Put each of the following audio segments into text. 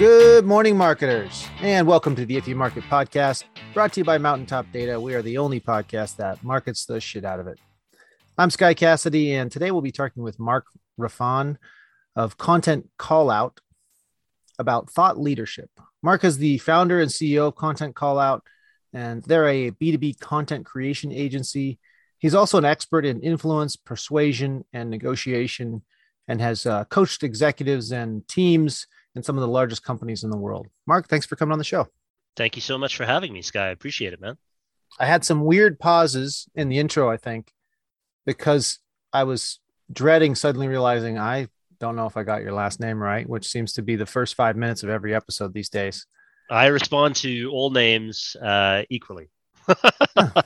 Good morning, marketers, and welcome to the If You Market podcast, brought to you by Mountaintop Data. We are the only podcast that markets the shit out of it. I'm Sky Cassidy, and today we'll be talking with Mark Rafan of Content Callout about thought leadership. Mark is the founder and CEO of Content Callout, and they're a B2B content creation agency. He's also an expert in influence, persuasion, and negotiation, and has uh, coached executives and teams in some of the largest companies in the world. Mark, thanks for coming on the show. Thank you so much for having me, Sky. I appreciate it, man. I had some weird pauses in the intro, I think, because I was dreading suddenly realizing I don't know if I got your last name right, which seems to be the first five minutes of every episode these days. I respond to all names uh, equally.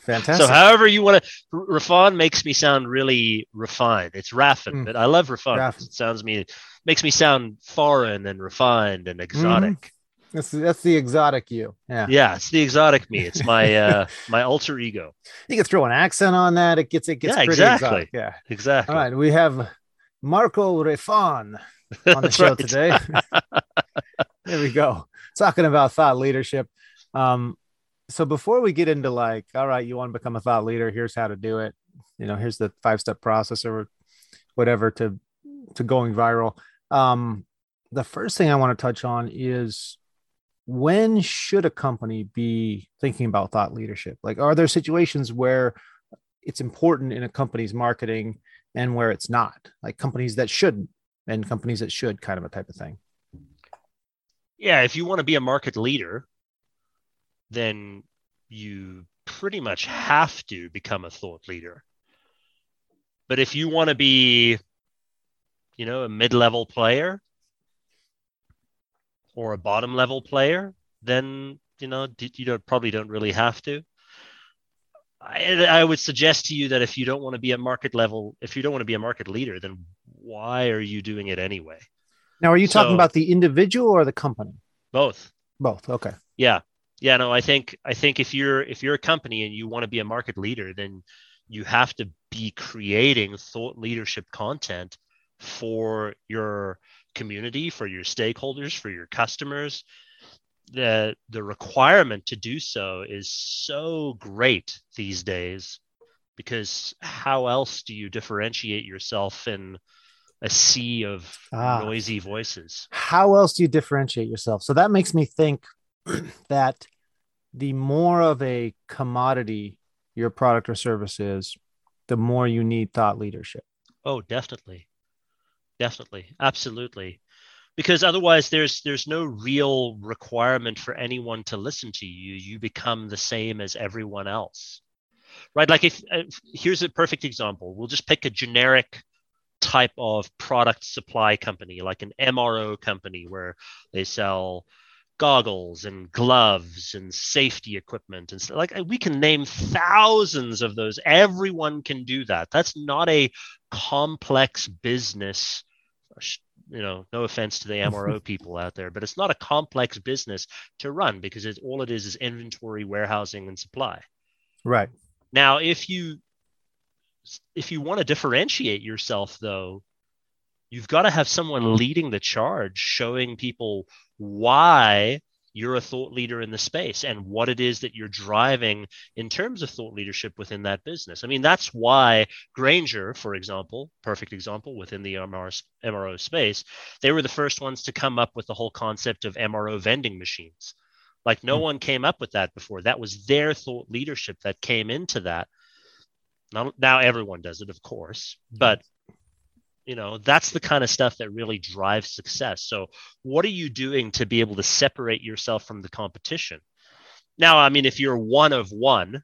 Fantastic. So, however you want to, Rafan makes me sound really refined. It's Raffin, Mm. but I love Rafan. It sounds me makes me sound foreign and refined and exotic. That's that's the exotic you. Yeah. Yeah, it's the exotic me. It's my uh, my alter ego. You can throw an accent on that. It gets it gets Yeah, pretty exactly. exotic. Yeah. Exactly. All right. We have Marco Refan on the show today. there we go. Talking about thought leadership. Um, so before we get into like, all right, you want to become a thought leader, here's how to do it. You know, here's the five step process or whatever to to going viral. Um, the first thing I want to touch on is when should a company be thinking about thought leadership? Like, are there situations where it's important in a company's marketing and where it's not? Like companies that shouldn't and companies that should, kind of a type of thing. yeah, if you want to be a market leader, then you pretty much have to become a thought leader. But if you want to be, you know, a mid-level player or a bottom-level player, then you know you don't probably don't really have to. I, I would suggest to you that if you don't want to be a market level, if you don't want to be a market leader, then why are you doing it anyway? Now, are you talking about the individual or the company? Both. Both. Okay. Yeah. Yeah, no, I think I think if you're if you're a company and you want to be a market leader, then you have to be creating thought leadership content for your community, for your stakeholders, for your customers. The the requirement to do so is so great these days because how else do you differentiate yourself in a sea of Ah. noisy voices? How else do you differentiate yourself? So that makes me think that the more of a commodity your product or service is, the more you need thought leadership. Oh, definitely. Definitely. Absolutely. Because otherwise there's there's no real requirement for anyone to listen to you. You become the same as everyone else. Right? Like if, if here's a perfect example. We'll just pick a generic type of product supply company, like an MRO company where they sell goggles and gloves and safety equipment and stuff. Like we can name thousands of those. Everyone can do that. That's not a complex business. You know, no offense to the MRO people out there, but it's not a complex business to run because it's all it is is inventory, warehousing, and supply. Right. Now, if you if you want to differentiate yourself though, you've got to have someone leading the charge, showing people why you're a thought leader in the space and what it is that you're driving in terms of thought leadership within that business. I mean, that's why Grainger, for example, perfect example within the MRO, MRO space, they were the first ones to come up with the whole concept of MRO vending machines. Like no Hmm. one came up with that before. That was their thought leadership that came into that. Now, now everyone does it, of course, but you know that's the kind of stuff that really drives success. So, what are you doing to be able to separate yourself from the competition? Now, I mean, if you're one of one,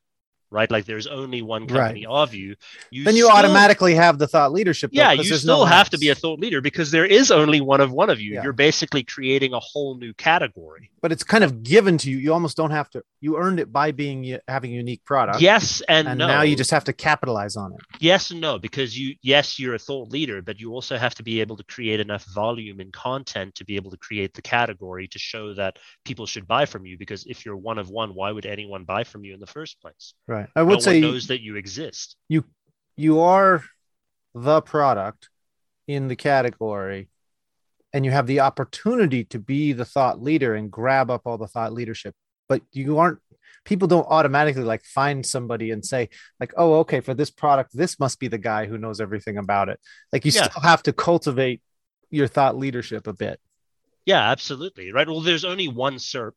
right? Like there's only one Right. company of you. you then you still- automatically have the thought leadership. though, yeah, you no still one have to be a thought leader because there is only one of one of you. Yeah. You're basically creating a whole new category. but it's kind of given to you. You almost don't have to. You earned it by being having a unique product. Yes and, and no. now you just have to capitalize on it. yes and no because you yes you're a thought leader but you also have to be able to create enough volume and content to be able to create the category to show that people should buy from you because if you're one of one why would anyone buy from you in the first place Right. I no would one say knows that you exist? you you are the product in the category and you have the opportunity to be the thought leader and grab up all the thought leadership. But you aren't people don't automatically like find somebody and say like oh okay for this product this must be the guy who knows everything about it. Like you yeah. still have to cultivate your thought leadership a bit. Yeah absolutely right? Well there's only one serp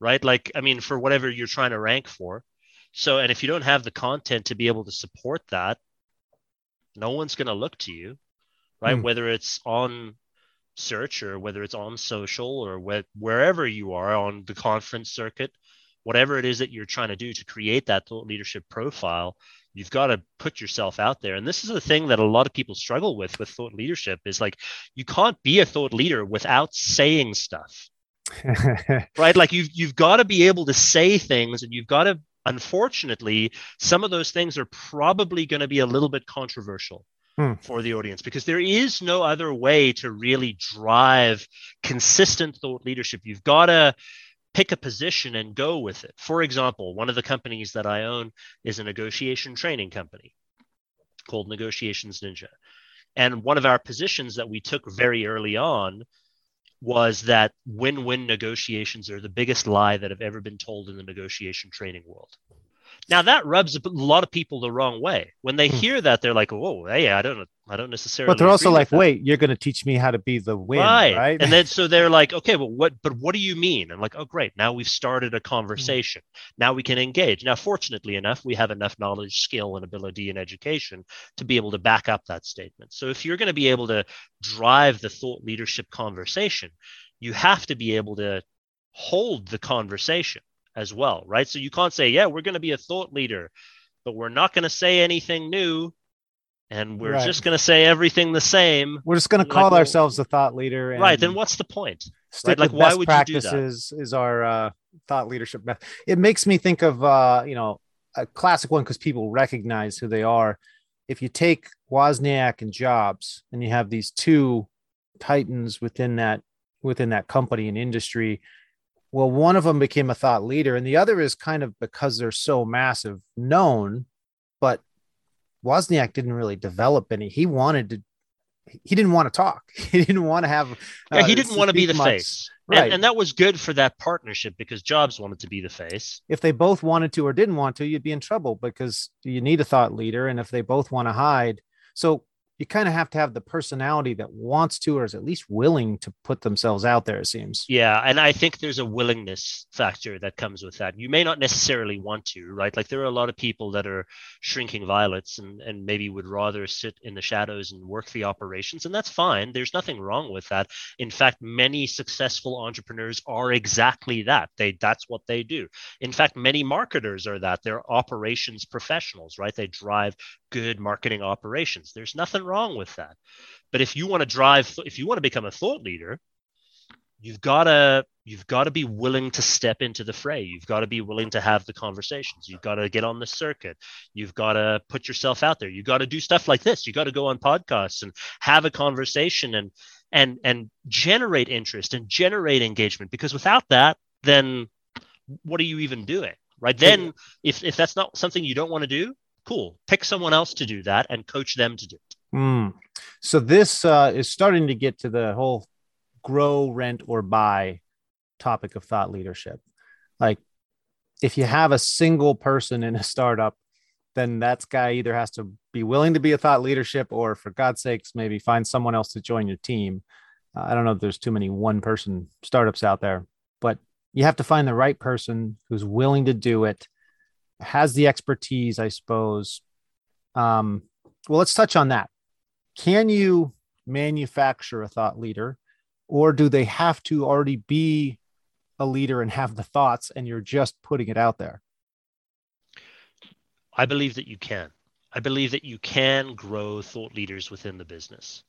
right? Like i mean for whatever you're trying to rank for so and if you don't have the content to be able to support that no one's going to look to you right? Mm. whether it's on search or whether it's on social or wh- wherever you are on the conference circuit whatever it is that you're trying to do to create that thought leadership profile you've got to put yourself out there. And this is the thing that a lot of people struggle with with thought leadership is like you can't be a thought leader without saying stuff. Right? Like you've you've got to be able to say things and you've got to unfortunately some of those things are probably going to be a little bit controversial hmm. for the audience because there is no other way to really drive consistent thought leadership you've got to pick a position and go with it. For example, one of the companies that I own is a negotiation training company called Negotiations Ninja. And one of our positions that we took very early on was that win win negotiations are the biggest lie that have ever been told in the negotiation training world. Now that rubs a lot of people the wrong way. When they hmm. hear that, they're like, "Whoa, hey, I don't, I don't necessarily." But they're also like, "Wait, you're going to teach me how to be the win, right. right?" And then so they're like, "Okay, well, what? But what do you mean?" And like, "Oh, great! Now we've started a mm. conversation. Now we can engage." Now, fortunately enough, we have enough knowledge, skill, and ability and education to be able to back up that statement. So if you're going to be able to drive the thought leadership conversation, you have to be able to hold the conversation as well, right? So you can't say, yeah, we're going to be a thought leader, but we're not going to say anything new and we're right. just going to say everything the same. We're just going to call like, ourselves a thought leader. right. Then what's the point? Right? Like, why would practices you do that? is our uh, thought leadership method. It makes me think of, uh, you know, a classic one because people recognize who they are. If you take Wozniak and Jobs and you have these two titans within that within that company and industry well one of them became a thought leader and the other is kind of because they're so massive known but wozniak didn't really develop any. He wanted to he didn't want to talk. He didn't want to have yeah, he uh, didn't want to be the much. face. Right. and, and, that was good for that partnership because jobs wanted to be the face. If they both wanted to or didn't want to you'd be in trouble because you need a thought leader. And if they both want to hide so you kind of have to have the personality that wants to or is at least willing to put themselves out there it seems. Yeah and i think there's a willingness factor that comes with that. You may not necessarily want to right? Like there are a lot of people that are shrinking violets and, and maybe would rather sit in the shadows and work the operations and that's fine. There's nothing wrong with that. In fact many successful entrepreneurs are exactly that. They that's what they do. In fact many marketers are that. They're operations professionals right? They drive good marketing operations. There's nothing wrong with that. But if you want to drive, if you want to become a thought leader, you've got to you've got to be willing to step into the fray. You've got to be willing to have the conversations. You've got to get on the circuit. You've got to put yourself out there. You've got to do stuff like this. You got to go on podcasts and have a conversation and and and generate interest and generate engagement. Because without that then what are you even doing right? Then if if that's not something you don't want to do cool. Pick someone else to do that and coach them to do it Mm. So this uh, is starting to get to the whole grow, rent, or buy topic of thought leadership. Like, if you have a single person in a startup, then that guy either has to be willing to be a thought leadership, or for God's sakes, maybe find someone else to join your team. Uh, I don't know if there's too many one person startups out there, but you have to find the right person who's willing to do it, has the expertise, I suppose. Um, well, let's touch on that can you manufacture a thought leader or do they have to already be a leader and have the thoughts and you're just putting it out there? I believe that you can. I believe that you can grow thought leaders within the business.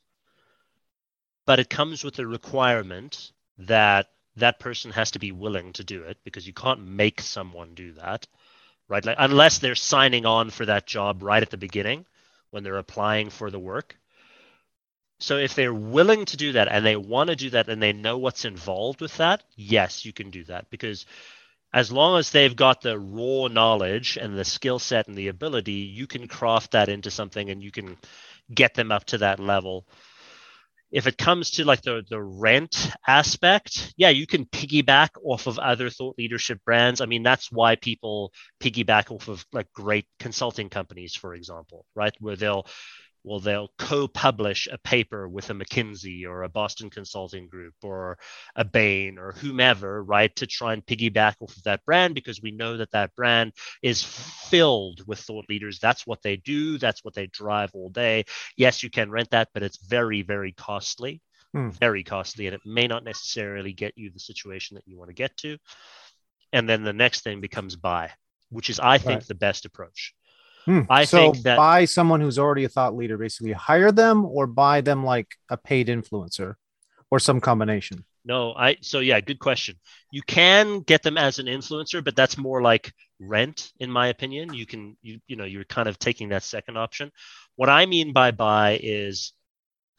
But it comes with a requirement that that person has to be willing to do it because you can't make someone do that right? Like unless they're signing on for that job right at the beginning when they're applying for the work so if they're willing to do that and they want to do that and they know what's involved with that, yes, you can do that because as long as they've got the raw knowledge and the skill set and the ability, you can craft that into something and you can get them up to that level. if it comes to like the the rent aspect, yeah, you can piggyback off of other thought leadership brands. I mean, that's why people piggyback off of like great consulting companies, for example, right? Where they'll well, they'll co-publish a paper with a McKinsey or a Boston Consulting Group or a Bain or whomever, right, to try and piggyback off of that brand because we know that that brand is filled with thought leaders. That's what they do. That's what they drive all day. Yes, you can rent that, but it's very, very costly, hmm. very costly, and it may not necessarily get you the situation that you want to get to. And then the next thing becomes buy, which is, I think, right. the best approach Hmm. I so think that buy someone who's already a thought leader, basically hire them or buy them like a paid influencer or some combination. No, I so yeah, good question. You can get them as an influencer, but that's more like rent, in my opinion. You can you you know you're kind of taking that second option. What I mean by buy is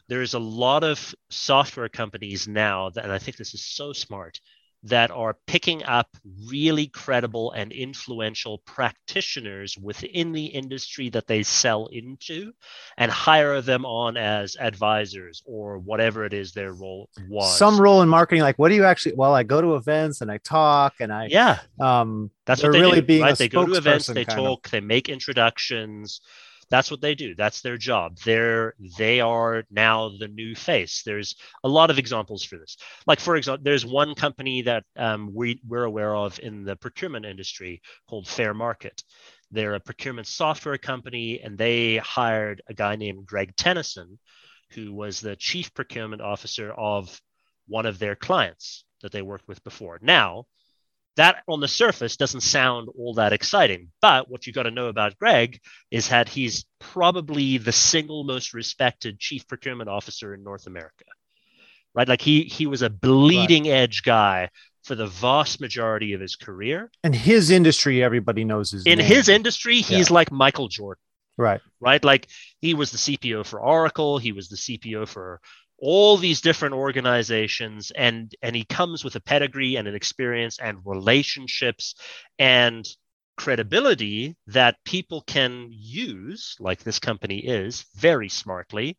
there's a lot of software companies now that, and I think this is so smart that are picking up really credible and influential practitioners within the industry that they sell into and hire them on as advisors or whatever it is their role was. Some role in marketing, like what do you actually? Well, I go to events and I talk and I yeah. Um, that's what they really do, being right? They go to events, they talk, of. they make introductions that's what they do. That's their job. They're they are now the new face. There's a lot of examples for this. Like for example there's one company that um, we, we're aware of in the procurement industry called Fairmarkit. They're a procurement software company and they hired a guy named greg tennyson who was the chief procurement officer of one of their clients that they worked with before. Now that on the surface doesn't sound all that exciting. But what you got to know about Greg is that he's probably the single most respected chief procurement officer in North America. Right? Like he he was a bleeding right. edge guy for the vast majority of his career. And his industry, everybody knows his In name. his industry, he's yeah. like Michael Jordan. Right. Right. Like he was the CPO for Oracle. He was the CPO for all these different organizations and and he comes with a pedigree and an experience and relationships and credibility that people can use like this company is very smartly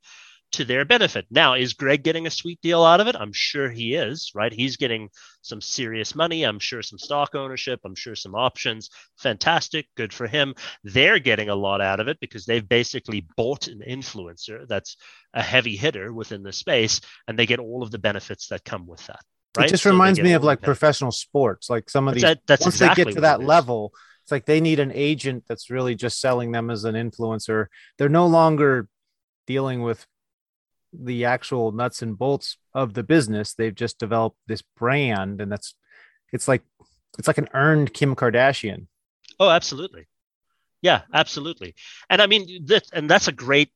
to their benefit. Now, is Greg getting a sweet deal out of it? I'm sure he is, right? He's getting some serious money. I'm sure some stock ownership. I'm sure some options. Fantastic. Good for him. They're getting a lot out of it because they've basically bought an influencer that's a heavy hitter within the space and they get all of the benefits that come with that. Right? It just so reminds me of like professional sports. Like some of these, that's, that's once exactly they get to that level, it's like they need an agent that's really just selling them as an influencer. They're no longer dealing with the actual nuts and bolts of the business. They've just developed this brand, and that's it's like it's like an earned Kim Kardashian. Oh, absolutely. Yeah, absolutely. And I mean that and that's a great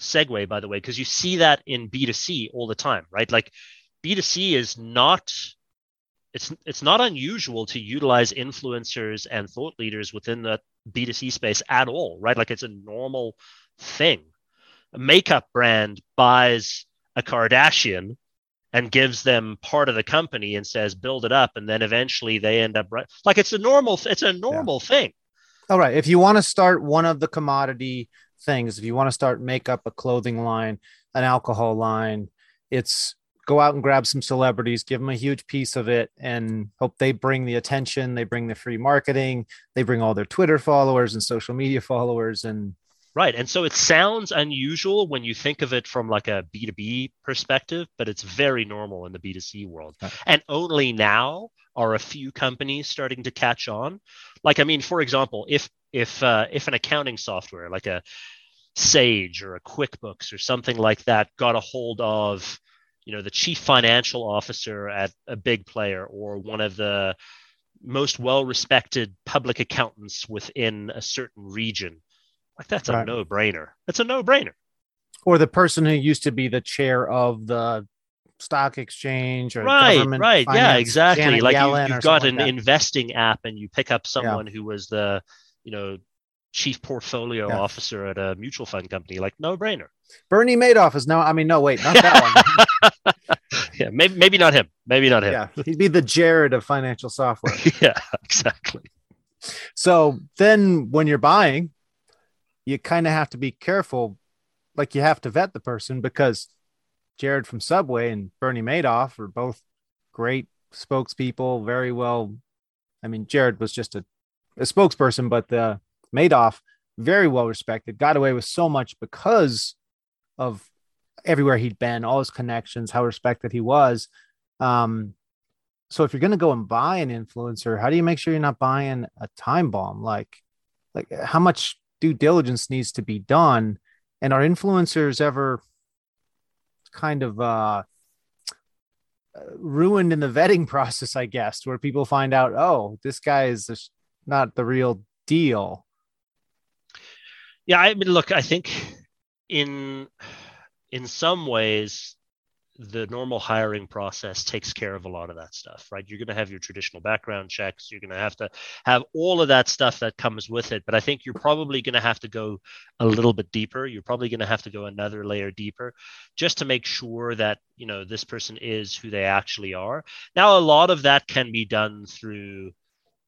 segue by the way because you see that in B2C all the time, right? Like B2C is not it's it's not unusual to utilize influencers and thought leaders within the B2C space at all, right? Like it's a normal thing a makeup brand buys a Kardashian and gives them part of the company and says build it up and then eventually they end up right like it's a normal it's a normal yeah. thing all right if you want to start one of the commodity things if you want to start make up a clothing line an alcohol line it's go out and grab some celebrities give them a huge piece of it and hope they bring the attention they bring the free marketing they bring all their twitter followers and social media followers and Right. And so it sounds unusual when you think of it from like a B2B perspective, but it's very normal in the B2C world. Right. And only now are a few companies starting to catch on. Like, I mean, for example, if if uh, if an accounting software like a Sage or a QuickBooks or something like that got a hold of, you know, the chief financial officer at a big player or one of the most well-respected public accountants within a certain region like that's right. a no brainer. That's a no brainer. Or the person who used to be the chair of the stock exchange or right, right, yeah, exactly. Janet like Yellen you, have got an like investing app and you pick up someone yeah. who was the, you know, chief portfolio yeah. officer at a mutual fund company. Like no brainer. Bernie Madoff is now. I mean, no, wait, not that one. yeah, maybe maybe not him. Maybe not him. Yeah, he'd be the Jared of financial software. yeah, exactly. So then, when you're buying, you kind of have to be careful like you have to vet the person because Jared from Subway and Bernie Madoff are both great spokespeople, very well. I mean, Jared was just a, a spokesperson, but the Madoff, very well respected, got away with so much because of everywhere he'd been, all his connections, how respected he was. Um, so if you're going to go and buy an influencer, how do you make sure you're not buying a time bomb? Like, like how much due diligence needs to be done? And are influencers ever kind of uh, ruined in the vetting process? I guess where people find out, oh, this guy is not the real deal. Yeah, I mean, look, I think in in some ways the normal hiring process takes care of a lot of that stuff, right? You're going to have your traditional background checks. You're going to have to have all of that stuff that comes with it. But I think you're probably going to have to go a little bit deeper. You're probably going to have to go another layer deeper just to make sure that, you know, this person is who they actually are. Now, a lot of that can be done through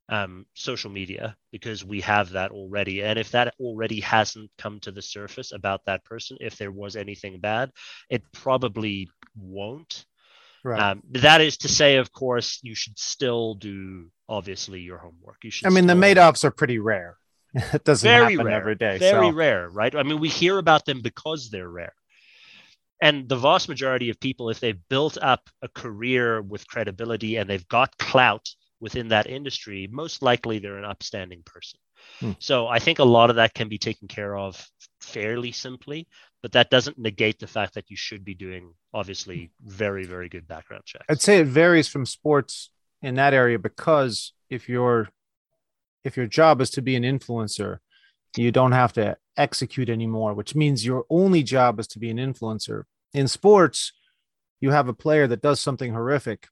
um, social media because we have that already. And if that already hasn't come to the surface about that person, if there was anything bad, it probably won't. Right. Um, that is to say, of course, you should still do obviously your homework. You should. I mean, the Madoffs are pretty rare. it doesn't very happen rare, every day. Very so. rare, right? I mean, we hear about them because they're rare. And the vast majority of people, if they've built up a career with credibility and they've got clout within that industry, most likely they're an upstanding person. Hmm. So I think a lot of that can be taken care of fairly simply, but that doesn't negate the fact that you should be doing obviously very, very good background checks. I'd say it varies from sports in that area because if your if your job is to be an influencer, you don't have to execute anymore, which means your only job is to be an influencer. In sports, you have a player that does something horrific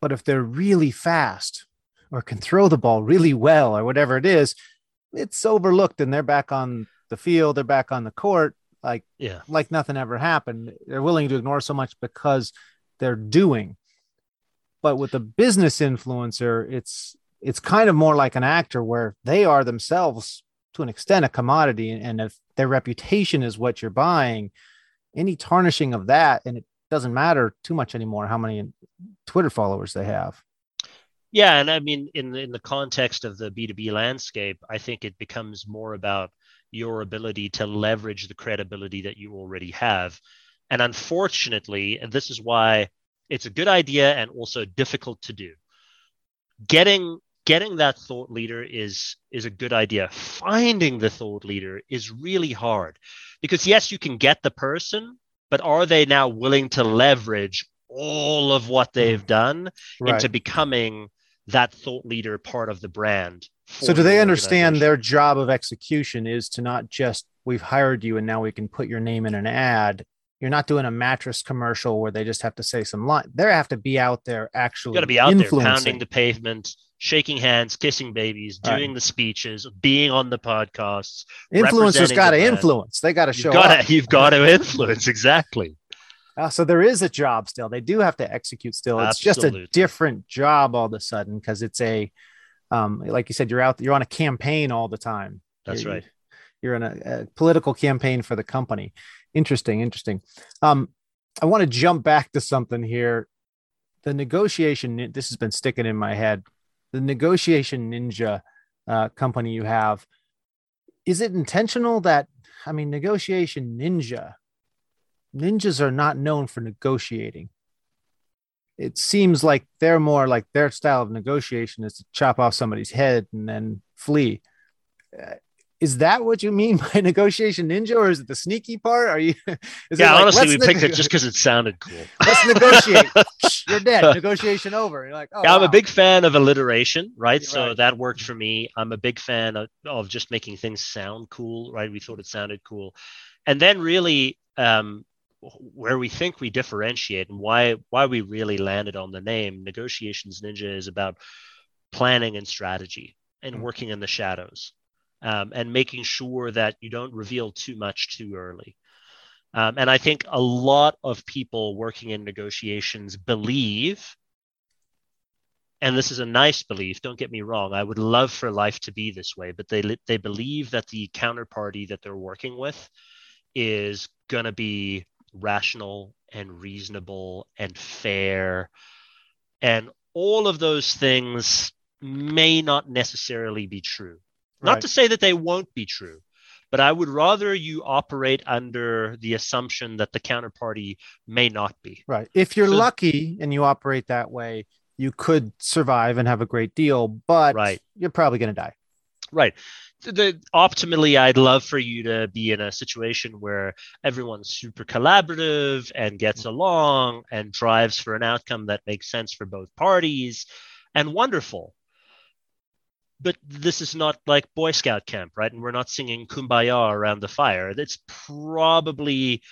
but if they're really fast or can throw the ball really well or whatever it is, it's overlooked and they're back on the field, they're back on the court like yeah. like nothing ever happened. They're willing to ignore so much because they're doing. But with a business influencer, it's it's kind of more like an actor where they are themselves to an extent a commodity and if their reputation is what you're buying any tarnishing of that and it doesn't matter too much anymore how many Twitter followers they have. Yeah, and I mean, in in the context of the B two B landscape, I think it becomes more about your ability to leverage the credibility that you already have. And unfortunately, and this is why it's a good idea and also difficult to do. Getting getting that thought leader is is a good idea. Finding the thought leader is really hard because yes, you can get the person, but are they now willing to leverage all of what they've done right. into becoming that thought leader part of the brand? So, do they understand their job of execution is to not just we've hired you and now we can put your name in an ad? You're not doing a mattress commercial where they just have to say some line. They have to be out there actually. Got to be out there pounding the pavement, shaking hands, kissing babies, doing right. the speeches, being on the podcasts. Influencers got to influence. They got to show gotta, up. You've got to influence exactly. Uh, so there is a job still. They do have to execute still. It's Absolutely. just a different job all of a sudden because it's a, um, like you said, you're out. You're on a campaign all the time. That's you're, right. You're in a, a, political campaign for the company. Interesting. Interesting. Um, I want to jump back to something here. The negotiation. This has been sticking in my head the negotiation ninja uh, company you have is it intentional that i mean negotiation ninja ninjas are not known for negotiating it seems like they're more like their style of negotiation is to chop off somebody's head and then flee uh, is that what you mean by negotiation ninja, or is it the sneaky part? Are you? yeah, like, honestly, we neg- picked it just because it sounded cool. Let's negotiate. You're dead. Negotiation over. You're like, oh, yeah. I'm a big fan of alliteration, right? You're so right. that worked for me. I'm a big fan of, of, just making things sound cool, right? We thought it sounded cool, and then really, um, where we think we differentiate and why why we really landed on the name negotiations ninja is about planning and strategy and mm-hmm. working in the shadows um, and making sure that you don't reveal too much too early. Um, and I think a lot of people working in negotiations believe, and this is a nice belief, don't get me wrong, I would love for life to be this way, but they, they believe that the counterparty that they're working with is going to be rational and reasonable and fair. And all of those things may not necessarily be true. Not Right. to say that they won't be true, but I would rather you operate under the assumption that the counterparty may not be. Right. If you're So- lucky and you operate that way, you could survive and have a great deal, but Right. you're probably going to die. Right. The, the optimally, I'd love for you to be in a situation where everyone's super collaborative and gets mm-hmm. along and drives for an outcome that makes sense for both parties, and wonderful. But this is not like Boy Scout camp, right? And we're not singing "Kumbaya" around the fire. That's probably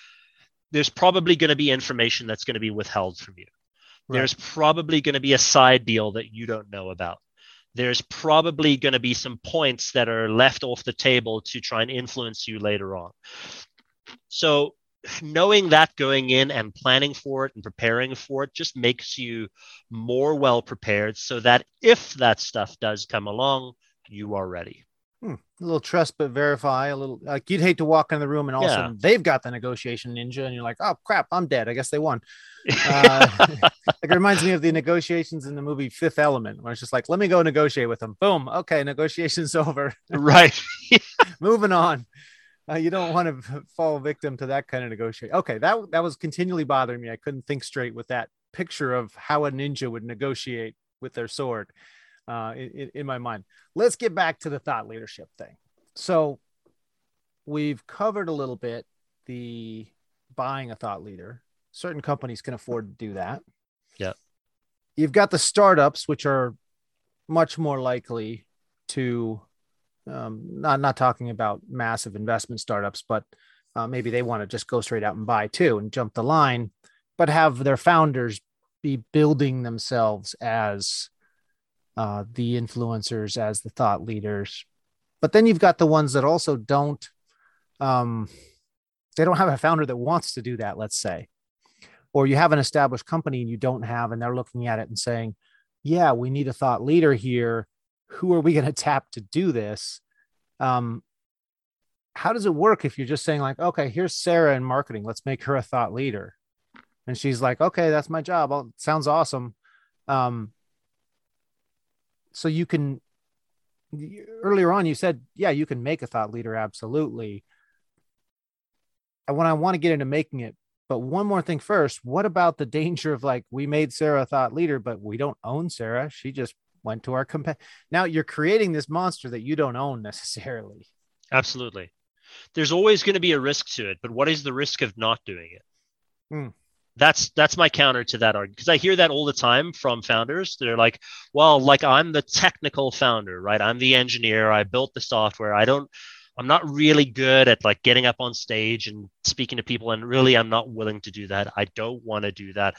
there's probably going to be information that's going to be withheld from you. Right. There's probably going to be a side deal that you don't know about there's probably going to be some points that are left off the table to try and influence you later on. So, knowing that going in and planning for it and preparing for it just makes you more well prepared so that if that stuff does come along, you are ready. Hmm. A little trust but verify. A little like you'd hate to walk in the room and all of a sudden they've got the negotiation ninja, and you're like, oh crap, I'm dead. I guess they won. Uh, like it reminds me of the negotiations in the movie Fifth Element, where it's just like, let me go negotiate with them. Boom. Okay, negotiations over. right. Moving on. Uh, you don't want to fall victim to that kind of negotiation. Okay, that that was continually bothering me. I couldn't think straight with that picture of how a ninja would negotiate with their sword uh, in, in my mind. Let's get back to the thought leadership thing. So we've covered a little bit the buying a thought leader. Certain companies can afford to do that. Yeah. You've got the startups, which are much more likely to um, not not talking about massive investment startups, but uh, maybe they want to just go straight out and buy too and jump the line, but have their founders be building themselves as uh, the influencers, as the thought leaders. But then you've got the ones that also don't, um, they don't have a founder that wants to do that. Let's say, or you have an established company and you don't have, and they're looking at it and saying, "Yeah, we need a thought leader here." Who are we going to tap to do this? Um, how does it work if you're just saying like, okay, here's Sarah in marketing, let's make her a thought leader, and she's like, okay, that's my job. Oh, sounds awesome. Um, so you can earlier on you said, yeah, you can make a thought leader, absolutely. And when I want to get into making it, but one more thing first, what about the danger of like we made Sarah a thought leader, but we don't own Sarah? She just went to our compa now you're creating this monster that you don't own necessarily Absolutely. There's always going to be a risk to it, but what is the risk of not doing it? Hmm. That's that's my counter to that argument because I hear that all the time from founders. They're like, "Well, like I'm the technical founder, right? I'm the engineer. I built the software. I don't I'm not really good at like getting up on stage and speaking to people and really I'm not willing to do that. I don't want to do that."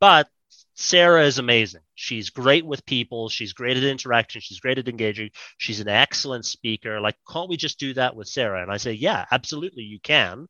But Sarah is amazing. She's great with people. She's great at interaction. She's great at engaging. She's an excellent speaker. Like, can't we just do that with Sarah? And I say, yeah, absolutely, you can.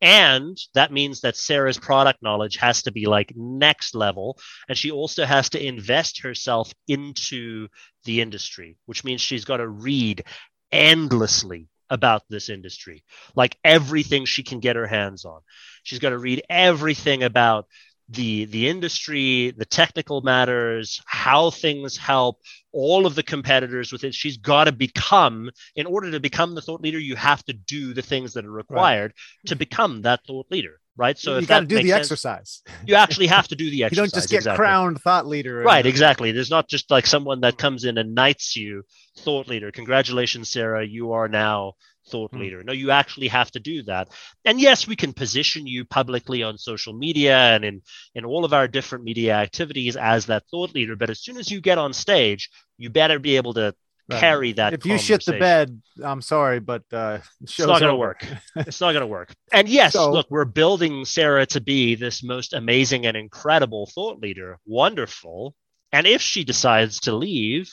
And that means that Sarah's product knowledge has to be like next level. And she also has to invest herself into the industry, which means she's got to read endlessly about this industry, like everything she can get her hands on. She's got to read everything about the the industry the technical matters how things help all of the competitors with it. She's got to become in order to become the thought leader you have to do the things that are required right. to become that thought leader right? So you got to do the sense, exercise. you actually have to do the exercise you don't just get exactly. crowned thought leader right exactly. There's not just like someone that comes in and knights you thought leader. Congratulations sarah you are now thought Hmm. leader. No, you actually have to do that. And yes, we can position you publicly on social media and in, in all of our different media activities as that thought leader. But as soon as you get on stage, you better be able to Right. carry that. if you shit the bed i'm sorry but uh It's not going to work. It's not going to work. And yes, So- look, we're building Sarah to be this most amazing and incredible thought leader. Wonderful. And if she decides to leave,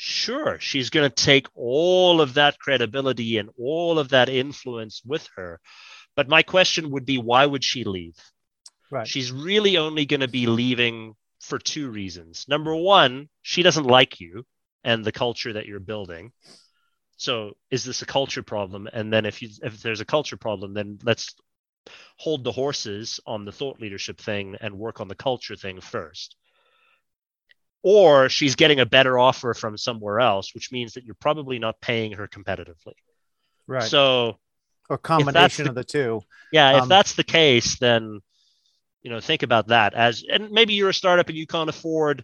sure, she's going to take all of that credibility and all of that influence with her. But my question would be why would she leave? right She's really only going to be leaving for two reasons. Number one, she doesn't like you and the culture that you're building. So is this a culture problem? And then if you if there's a culture problem, then let's hold the horses on the thought leadership thing and work on the culture thing first. Or she's getting a better offer from somewhere else, which means that you're probably not paying her competitively. Right. So, or combination the, of the two. Yeah, if Um, that's the case, then you know think about that as and maybe you're a startup and you can't afford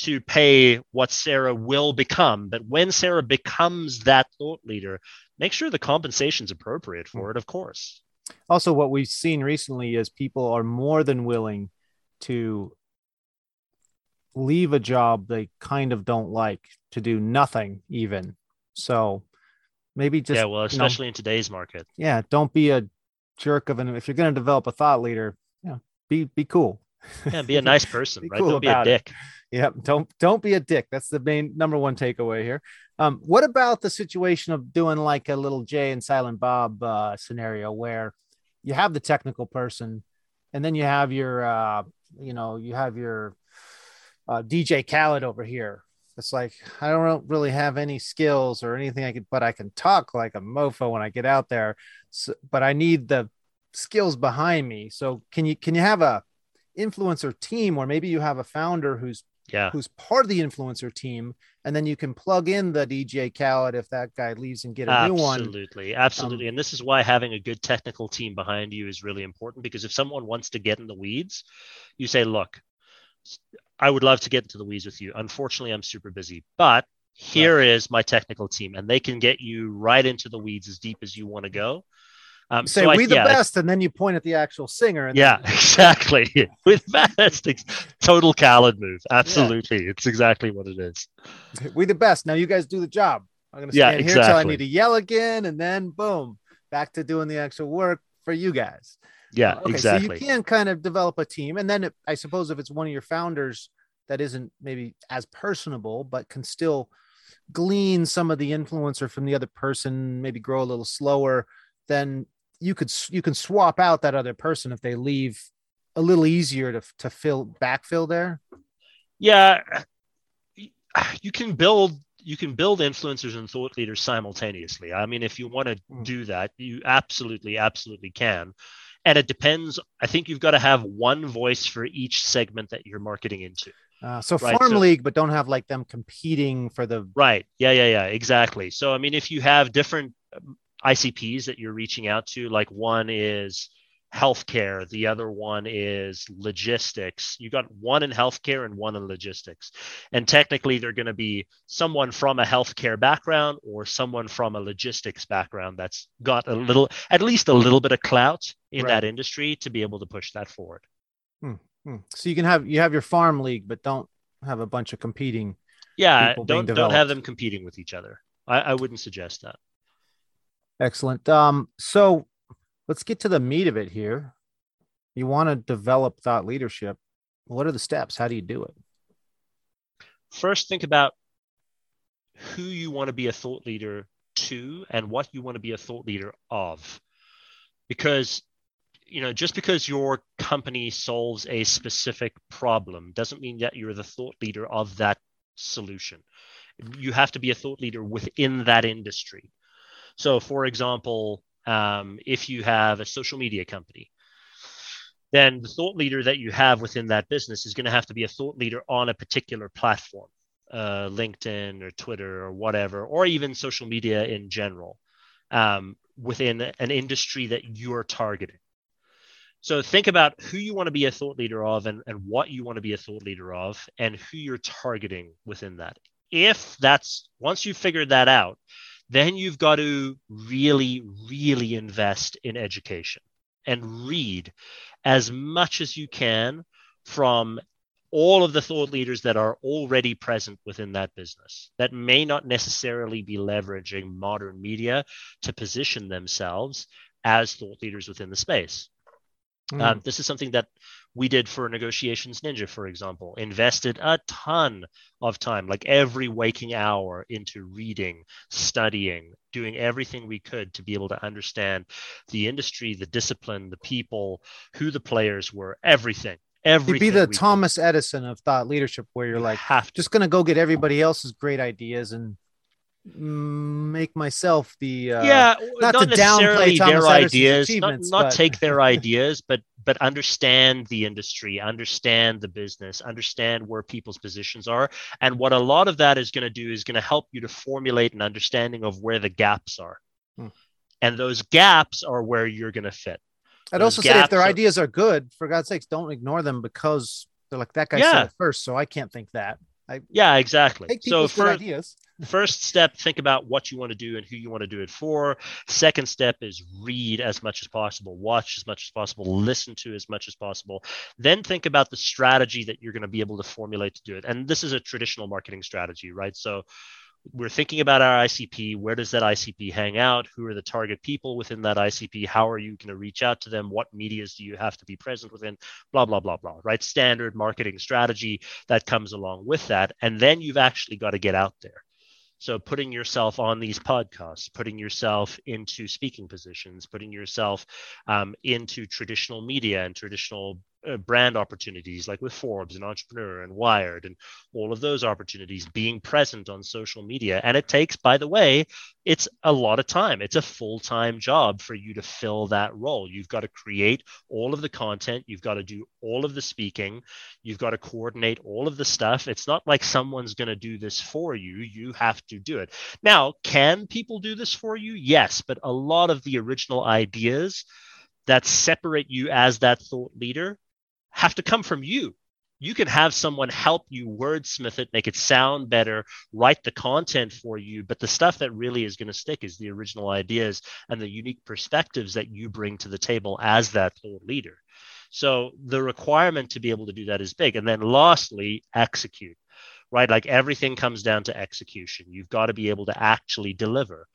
to pay what Sarah will become, but when Sarah becomes that thought leader, make sure the compensation's appropriate for it, of course. also what we've seen recently is people are more than willing to leave a job they kind of don't like to do nothing even so maybe just yeah, well, you know, especially in today's market. yeah don't be a jerk of an if you're going to develop a thought leader yeah be be cool Yeah, be a nice person, Be right? cool Don't be a it. dick. Yep. Don't don't be a dick. That's the main number one takeaway here. Um, what about the situation of doing like a little Jay and Silent Bob uh, scenario where you have the technical person, and then you have your uh, you know you have your uh, DJ Khaled over here. It's like I don't really have any skills or anything I could, but I can talk like a mofo when I get out there. So, but I need the skills behind me. So can you can you have a influencer team, or maybe you have a founder who's Yeah. who's part of the influencer team, and then you can plug in the DJ Khaled if that guy leaves and get a new one. Um, Absolutely, absolutely, and this is why having a good technical team behind you is really important. Because if someone wants to get in the weeds, you say, "Look, I would love to get into the weeds with you. Unfortunately, I'm super busy, but here is my technical team, and they can get you right into the weeds as deep as you want to go." Um, say so I- we the yeah, best, and then you point at the actual singer. And Yeah, exactly. With best, total Khaled move. Absolutely, it's exactly what it is. we the best. Now you guys do the job. I'm gonna Yeah, stand here till I need to yell again, and then boom, back to doing the actual work for you guys. Yeah, Okay, exactly. So you can kind of develop a team, and then it, I suppose if it's one of your founders that isn't maybe as personable, but can still glean some of the influencer from the other person, maybe grow a little slower, then you could you can swap out that other person if they leave a little easier to to fill backfill there. yeah you can build you can build influencers and thought leaders simultaneously i mean if you want to Mm. do that you absolutely absolutely can and it depends i think you've got to have one voice for each segment that you're marketing into. Uh, so Right, farm so- league, but don't have like them competing for the right yeah yeah yeah exactly. So i mean if you have different um, icps that you're reaching out to like one is healthcare the other one is logistics you got one in healthcare and one in logistics and technically they're going to be someone from a healthcare background or someone from a logistics background that's got a little at least a little bit of clout in Right. that industry to be able to push that forward Hmm. so you can have you have your farm league, but don't have a bunch of competing. yeah don't don't have them competing with each other I, I wouldn't suggest that Excellent. Um, so let's get to the meat of it here. You want to develop thought leadership. What are the steps? How do you do it? first think about who you want to be a thought leader to and what you want to be a thought leader of because you know just because your company solves a specific problem doesn't mean that you're the thought leader of that solution you have to be a thought leader within that industry so for example um, if you have a social media company then the thought leader that you have within that business is going to have to be a thought leader on a particular platform uh, LinkedIn or Twitter or whatever, or even social media in general um, within an industry that you're targeting. So think about who you want to be a thought leader of and, and what you want to be a thought leader of and who you're targeting within that. If that's once you've figured that out, then you've got to really, really invest in education and read as much as you can from all of the thought leaders that are already present within that business that may not necessarily be leveraging modern media to position themselves as thought leaders within the space. Hmm. Um, this is something that we did for Negotiations Ninja, for example, invested a ton of time, like every waking hour, into reading, studying, doing everything we could to be able to understand the industry, the discipline, the people, who the players were, everything. Everything. You'd be the we could. Thomas Edison of thought leadership, where you're You like have to. just going to go get everybody else's great ideas and make myself the uh, yeah not, not to downplay Thomas their Edison's ideas not, not but- take their ideas but but understand the industry understand the business understand where people's positions are and what a lot of that is going to do is going to help you to formulate an understanding of where the gaps are Hmm. and those gaps are where you're going to fit I'd those also say if their are- ideas are good, for God's sakes, don't ignore them because they're like that guy Yeah. said it first, so I can't think that. I, yeah exactly Take so for, ideas. First step think about what you want to do and who you want to do it for second step is read as much as possible watch as much as possible listen to as much as possible then think about the strategy that you're going to be able to formulate to do it and this is a traditional marketing strategy right so we're thinking about our ICP. Where does that ICP hang out? Who are the target people within that ICP? How are you going to reach out to them? What medias do you have to be present within? Blah, blah, blah, blah, right? Standard marketing strategy that comes along with that. And then you've actually got to get out there. So putting yourself on these podcasts, putting yourself into speaking positions, putting yourself um, into traditional media and traditional uh, brand opportunities like with Forbes and Entrepreneur and Wired and all of those opportunities, being present on social media. And it takes, by the way, it's a lot of time. It's a full time job for you to fill that role. You've got to create all of the content, you've got to do all of the speaking, you've got to coordinate all of the stuff. It's not like someone's going to do this for you. You have to do it. Now, can people do this for you? Yes, but a lot of the original ideas that separate you as that thought leader have to come from you. You can have someone help you wordsmith it, make it sound better, write the content for you. But the stuff that really is going to stick is the original ideas and the unique perspectives that you bring to the table as that thought leader. So the requirement to be able to do that is big. And then lastly, execute, right? Like everything comes down to execution. You've got to be able to actually deliver.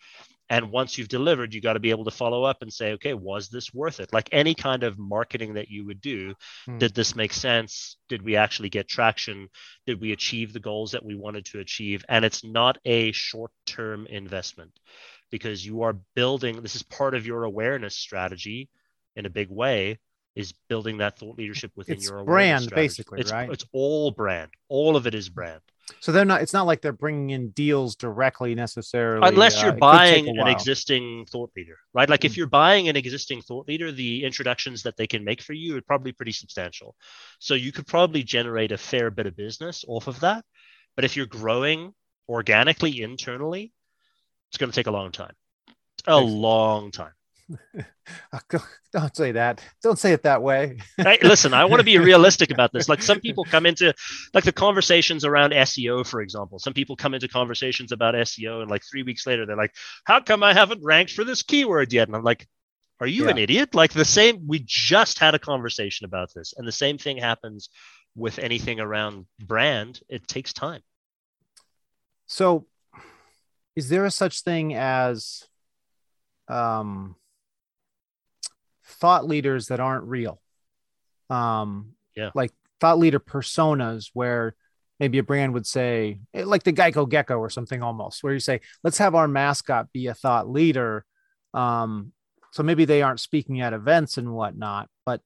And once you've delivered, you got to be able to follow up and say, okay, was this worth it? Like any kind of marketing that you would do, Hmm. did this make sense? Did we actually get traction? Did we achieve the goals that we wanted to achieve? And it's not a short term investment because you are building, this is part of your awareness strategy in a big way is building that thought leadership within It's your brand, strategy. basically, it's, right? It's all brand. All of it is brand. So they're not. It's not like they're bringing in deals directly necessarily, unless uh, you're could buying an existing thought leader right? Like Mm. if you're buying an existing thought leader the introductions that they can make for you are probably pretty substantial. So you could probably generate a fair bit of business off of that. But if you're growing organically internally it's going to take a long time. A Makes- long time Don't say that. Don't say it that way. Hey, listen, I want to be realistic about this. Like some people come into like the conversations around SEO, for example. Some people come into conversations about SEO and like three weeks later, they're like, how come I haven't ranked for this keyword yet? And I'm like, are you an idiot? Like the same, we just had a conversation about this. And the same thing happens with anything around brand. It takes time. So, is there a such thing as um, thought leaders that aren't real? Um, Yeah. like thought leader personas where maybe a brand would say, eh, like the Geico Gecko or something almost, where you say, let's have our mascot be a thought leader. Um, so maybe they aren't speaking at events and whatnot, but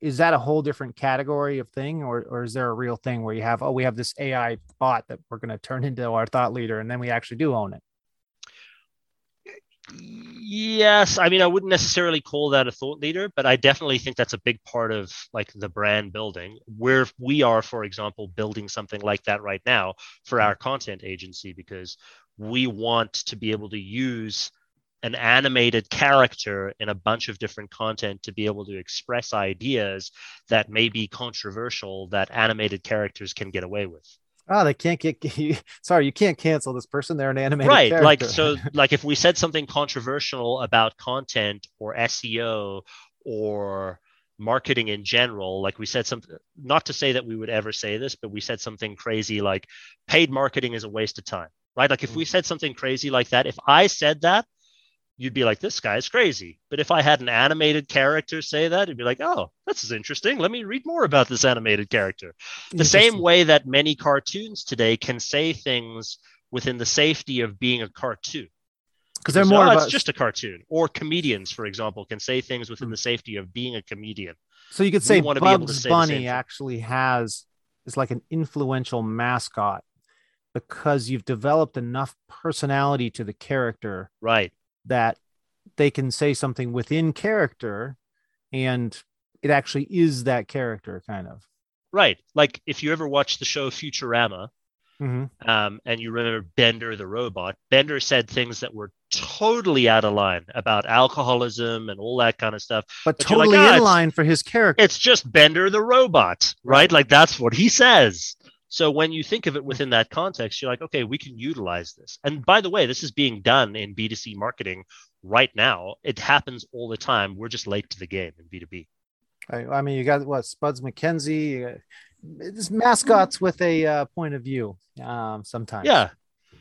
is that a whole different category of thing or, or is there a real thing where you have oh we have this ai bot that we're going to turn into our thought leader and then we actually do own it Yes, I mean I wouldn't necessarily call that a thought leader, but I definitely think that's a big part of like the brand building. Where we are, for example, building something like that right now for our content agency because we want to be able to use an animated character in a bunch of different content to be able to express ideas that may be controversial that animated characters can get away with. Oh they can't get sorry you can't cancel this person. They're an animated right like so like if we said something controversial about content or seo or marketing in general like we said something not to say that we would ever say this but we said something crazy like paid marketing is a waste of time right? Like if we mm. said something crazy like that if i said that you'd be like this guy's crazy but if i had an animated character say that it'd be like oh this is interesting let me read more about this animated character the same way that many cartoons today can say things within the safety of being a cartoon. because they're So, more "Oh, it's a, just a cartoon. Or comedians, for example, can say things within the safety of being a comedian. so you could we say bugs say bunny actually has is like an influential mascot because you've developed enough personality to the character right that they can say something within character and it actually is that character kind of. Right. Like if you ever watch the show futurama mm-hmm. um, and you remember bender the robot bender said things that were totally out of line about alcoholism and all that kind of stuff. But, But you're like, totally "Ah, in line for his character. It's just bender the robot right. Like that's what he says so when you think of it within that context you're like okay we can utilize this. And by the way this is being done in b2c marketing right now. It happens all the time. We're just late to the game in B2B. I mean, you got what Spuds MacKenzie, it's mascots with a uh, point of view. Um, sometimes, yeah.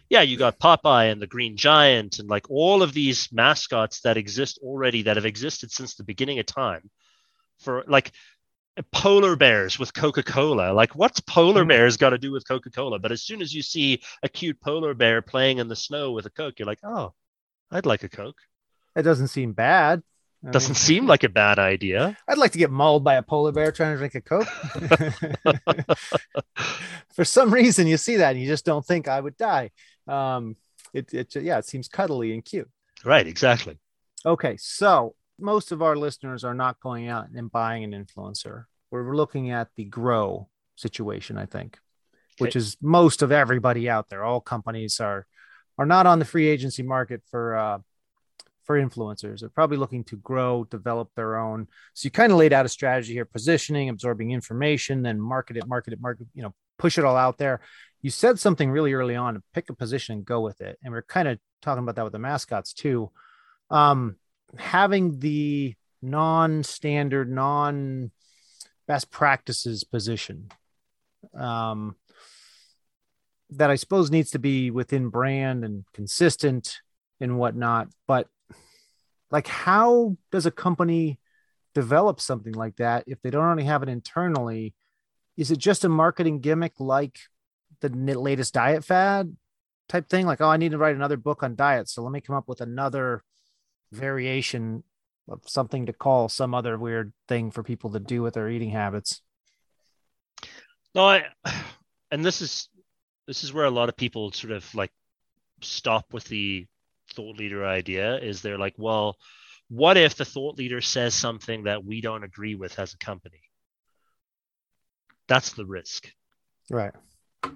Yeah you got popeye and the green giant and like all of these mascots that exist already that have existed since the beginning of time. For like polar bears with coca-cola like what's polar Mhm. bears got to do with coca-cola but as soon as you see a cute polar bear playing in the snow with a coke you're like oh i'd like a coke it doesn't seem bad. I doesn't mean, seem like a bad idea I'd like to get mauled by a polar bear trying to drink a coke. For some reason, you see that and you just don't think I would die. Um, it, it, yeah, it seems cuddly and cute. right exactly Okay, so most of our listeners are not going out and buying an influencer. We're looking at the grow situation, I think, which is most of everybody out there. All companies are are not on the free agency market for uh, for influencers. They're probably looking to grow, develop their own. So you kind of laid out a strategy here: positioning, absorbing information, then market it, market it, market. You know, push it all out there. You said something really early on: to pick a position and go with it. And we're kind of talking about that with the mascots too um, having the non-standard, non-best practices position um, that I suppose needs to be within brand and consistent and whatnot. But like, how does a company develop something like that if they don't already have it internally? Is it just a marketing gimmick like the latest diet fad type thing? Like, oh, I need to write another book on diet, so let me come up with another variation of something to call some other weird thing for people to do with their eating habits. No, I, and this is this is where a lot of people sort of like stop with the thought leader idea. Is they're like, well, what if the thought leader says something that we don't agree with as a company? That's the risk. Right.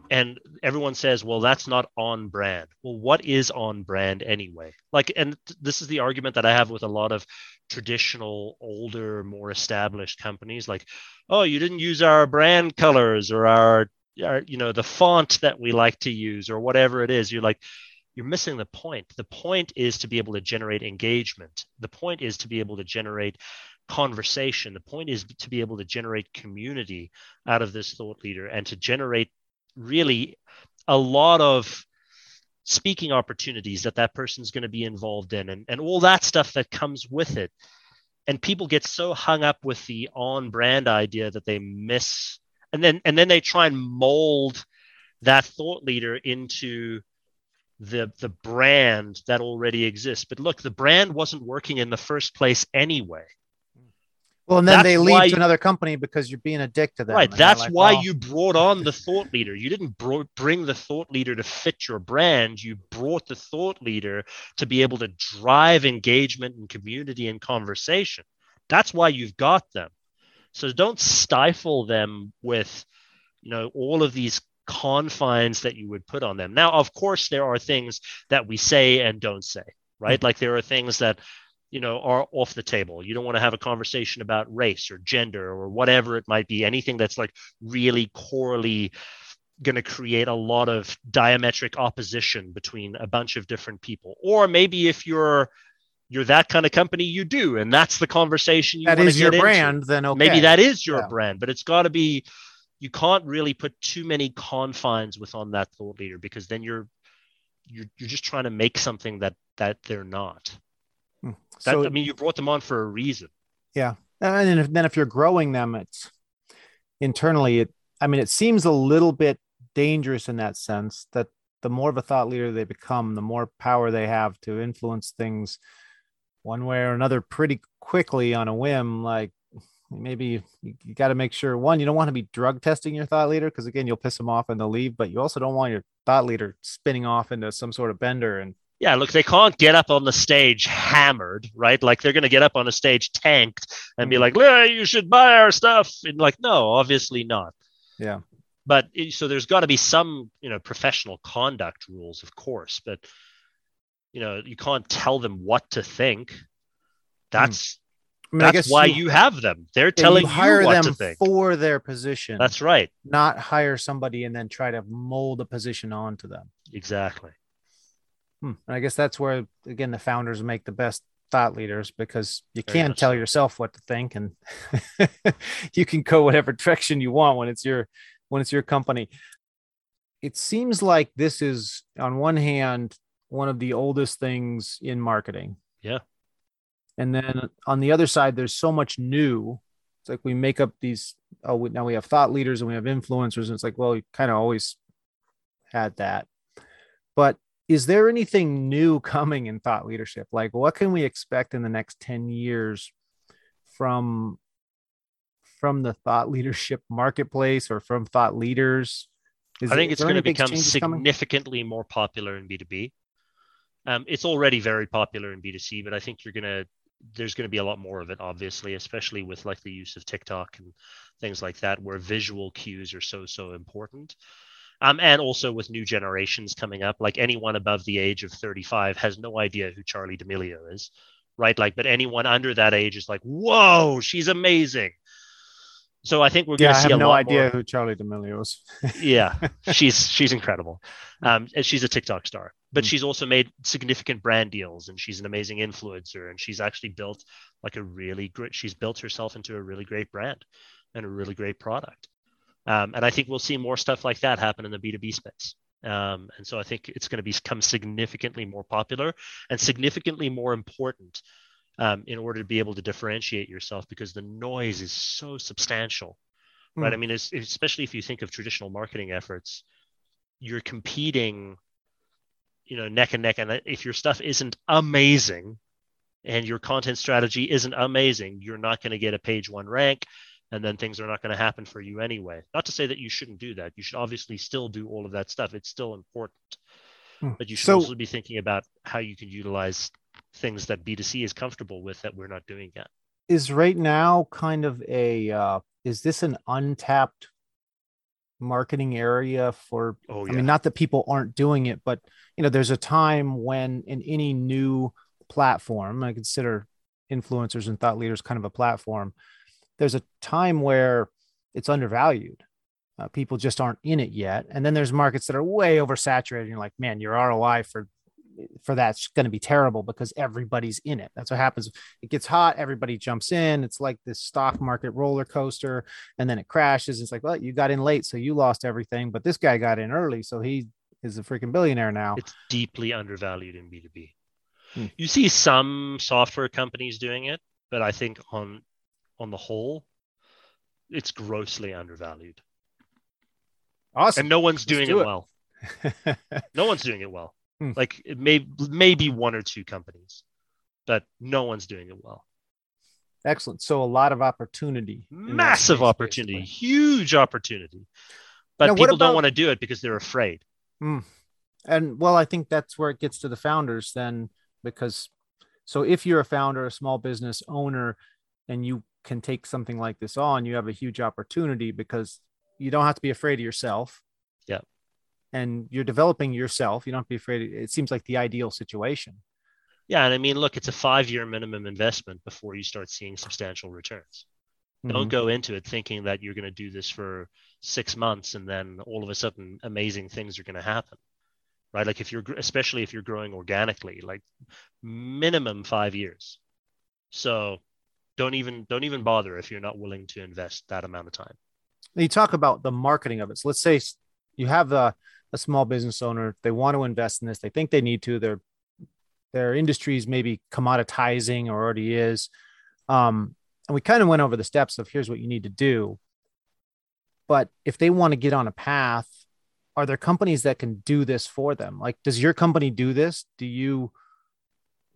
And everyone says, well, that's not on brand. Well, what is on brand anyway? Like, and this is the argument that I have with a lot of traditional, older, more established companies. Like, oh, you didn't use our brand colors or our, our, you know, the font that we like to use or whatever it is. You're like, you're missing the point. The point is to be able to generate engagement. The point is to be able to generate conversation. The point is to be able to generate community out of this thought leader and to generate really a lot of speaking opportunities that that person's going to be involved in and, and all that stuff that comes with it. And people get so hung up with the on brand idea that they miss and then and then they try and mold that thought leader into the the brand that already exists. But look the brand wasn't working in the first place anyway Well, and then That's they leave why- to another company because you're being a dick to them. Right. That's like, why well, you brought on the thought leader. You didn't bro- bring the thought leader to fit your brand. You brought the thought leader to be able to drive engagement and community and conversation. That's why you've got them. So don't stifle them with, you know, all of these confines that you would put on them. Now, of course, there are things that we say and don't say, right? Hmm. Like there are things that you know are off the table you don't want to have a conversation about race or gender or whatever it might be anything that's like really corely going to create a lot of diametric opposition between a bunch of different people or maybe if you're you're that kind of company you do and that's the conversation you that is your into. brand, then okay. maybe that is your Yeah. brand but it's got to be you can't really put too many confines within that thought leader because then you're you're, you're just trying to make something that that they're not Hmm. that, So, I mean, you brought them on for a reason. Yeah, and then if, then if you're growing them, it's internally. It, I mean, it seems a little bit dangerous in that sense that the more of a thought leader they become, the more power they have to influence things one way or another pretty quickly on a whim. Like, maybe you, you got to make sure one, you don't want to be drug testing your thought leader because again, you'll piss them off and they'll leave, but you also don't want your thought leader spinning off into some sort of bender and yeah, look, they can't get up on the stage hammered, right? Like they're going to get up on the stage tanked and be Mm-hmm. like, you should buy our stuff. And like, no, obviously not. yeah. But so there's got to be some, you know, professional conduct rules, of course, but you know, you can't tell them what to think. That's I mean, that's why you, have them. They're telling you hire what them to think. for their position. That's right. not hire somebody and then try to mold a position onto them. Exactly. Hmm. And I guess that's where again the founders make the best thought leaders because you Very can't tell yourself what to think and you can go whatever direction you want when it's your when it's your company. It seems like this is on one hand one of the oldest things in marketing. Yeah. And then on the other side there's so much new. It's like we make up these oh we, now we have thought leaders and we have influencers and it's like well you kind of always had that. But is there anything new coming in thought leadership? Like, what can we expect in the next 10 years from from the thought leadership marketplace or from thought leaders? Is I think is it's going to become changes coming? significantly more popular in B2B. Um, it's already very popular in B2C, but I think you're going to there's going to be a lot more of it, obviously, especially with like the use of TikTok and things like that, where visual cues are so so important. Um, and also with new generations coming up, like anyone above the age of 35 has no idea who Charli D'Amelio is, right? Like, but anyone under that age is like, whoa, she's amazing. So I think we're going I to see I have no idea more- who Charli D'Amelio is. yeah she's she's incredible um and she's a tiktok star but Mm. she's also made significant brand deals and she's an amazing influencer and she's actually built like a really great she's built herself into a really great brand and a really great product um, and i think we'll see more stuff like that happen in the b2b space um, and so i think it's going to become significantly more popular and significantly more important um, in order to be able to differentiate yourself because the noise is so substantial right? Hmm. I mean, especially if you think of traditional marketing efforts, you're competing, you know, neck and neck. And if your stuff isn't amazing and your content strategy isn't amazing, you're not going to get a page one rank. And then things are not going to happen for you anyway. Not to say that you shouldn't do that. You should obviously still do all of that stuff. It's still important. Hmm. But you should So- also be thinking about how you can utilize things that B2C is comfortable with that we're not doing yet. Is right now kind of a uh, is this an untapped marketing area for Oh, yeah. I mean, not that people aren't doing it, but you know, there's a time when in any new platform, I consider influencers and thought leaders kind of a platform. There's a time where it's undervalued. Uh, people just aren't in it yet, and then there's markets that are way oversaturated. And you're like, man, your ROI for for that's going to be terrible because everybody's in it. That's what happens. It gets hot, everybody jumps in. It's like this stock market roller coaster, and then it crashes. It's like, well, you got in late, so you lost everything, but this guy got in early, so he is a freaking billionaire now. it's deeply undervalued in B2B. Hmm. You see some software companies doing it, but I think on on the whole, it's grossly undervalued. Awesome. And no one's Let's doing do it, it. well. No one's doing it well. Hmm. Like it may maybe one or two companies, but no one's doing it well. Excellent. So a lot of opportunity. Massive space, opportunity, basically. huge opportunity. But Now, people about- don't want to do it because they're afraid. and well i think that's where it gets to the founders then because so if you're a founder a small business owner and you can take something like this on you have a huge opportunity because you don't have to be afraid of yourself Yeah. and you're developing yourself you don't have to be afraid it seems like the ideal situation Yeah, and I mean, look, it's a five-year minimum investment before you start seeing substantial returns. Don't Mhm. go into it thinking that you're going to do this for six months and then all of a sudden amazing things are going to happen, right? Like if you're, especially if you're growing organically, like minimum five years. So don't even don't even bother if you're not willing to invest that amount of time. you talk about the marketing of it. So let's say you have a, a small business owner, they want to invest in this, they think they need to, their their industries maybe commoditizing or already is. Um, and we kind of went over the steps of here's what you need to do. But if they want to get on a path, are there companies that can do this for them? Like, does your company do this? Do you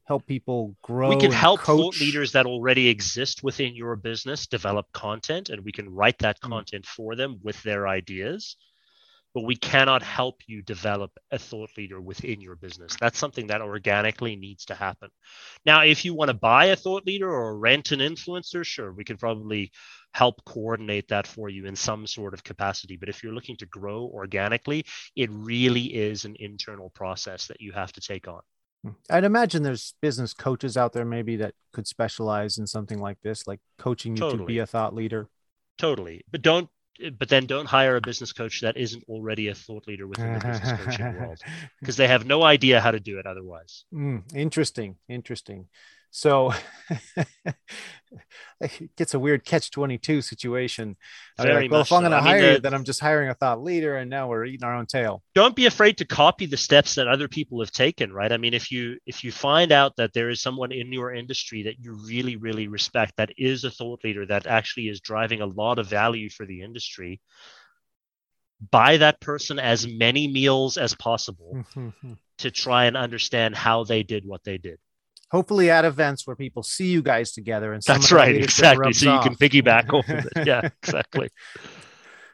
help people grow. We can help coach? thought leaders that already exist within your business develop content, and we can write that Hmm. content for them with their ideas. But we cannot help you develop a thought leader within your business. That's something that organically needs to happen. Now, if you want to buy a thought leader or rent an influencer, sure, we can probably help coordinate that for you in some sort of capacity. But if you're looking to grow organically, it really is an internal process that you have to take on. I'd imagine there's business coaches out there maybe that could specialize in something like this, like coaching you to be a thought leader. Totally. But don't but then don't hire a business coach that isn't already a thought leader within the business coaching world because they have no idea how to do it otherwise. Mm, interesting, interesting. So it gets a weird catch 22 situation. I mean, like, well, if I'm going to I mean, hire you, the- then I'm just hiring a thought leader, and now we're eating our own tail. don't be afraid to copy the steps that other people have taken right i mean if you if you find out that there is someone in your industry that you really really respect that is a thought leader that actually is driving a lot of value for the industry buy that person as many meals as possible mm-hmm. to try and understand how they did what they did Hopefully, at events where people see you guys together, and that's right exactly so you can piggyback off of it yeah exactly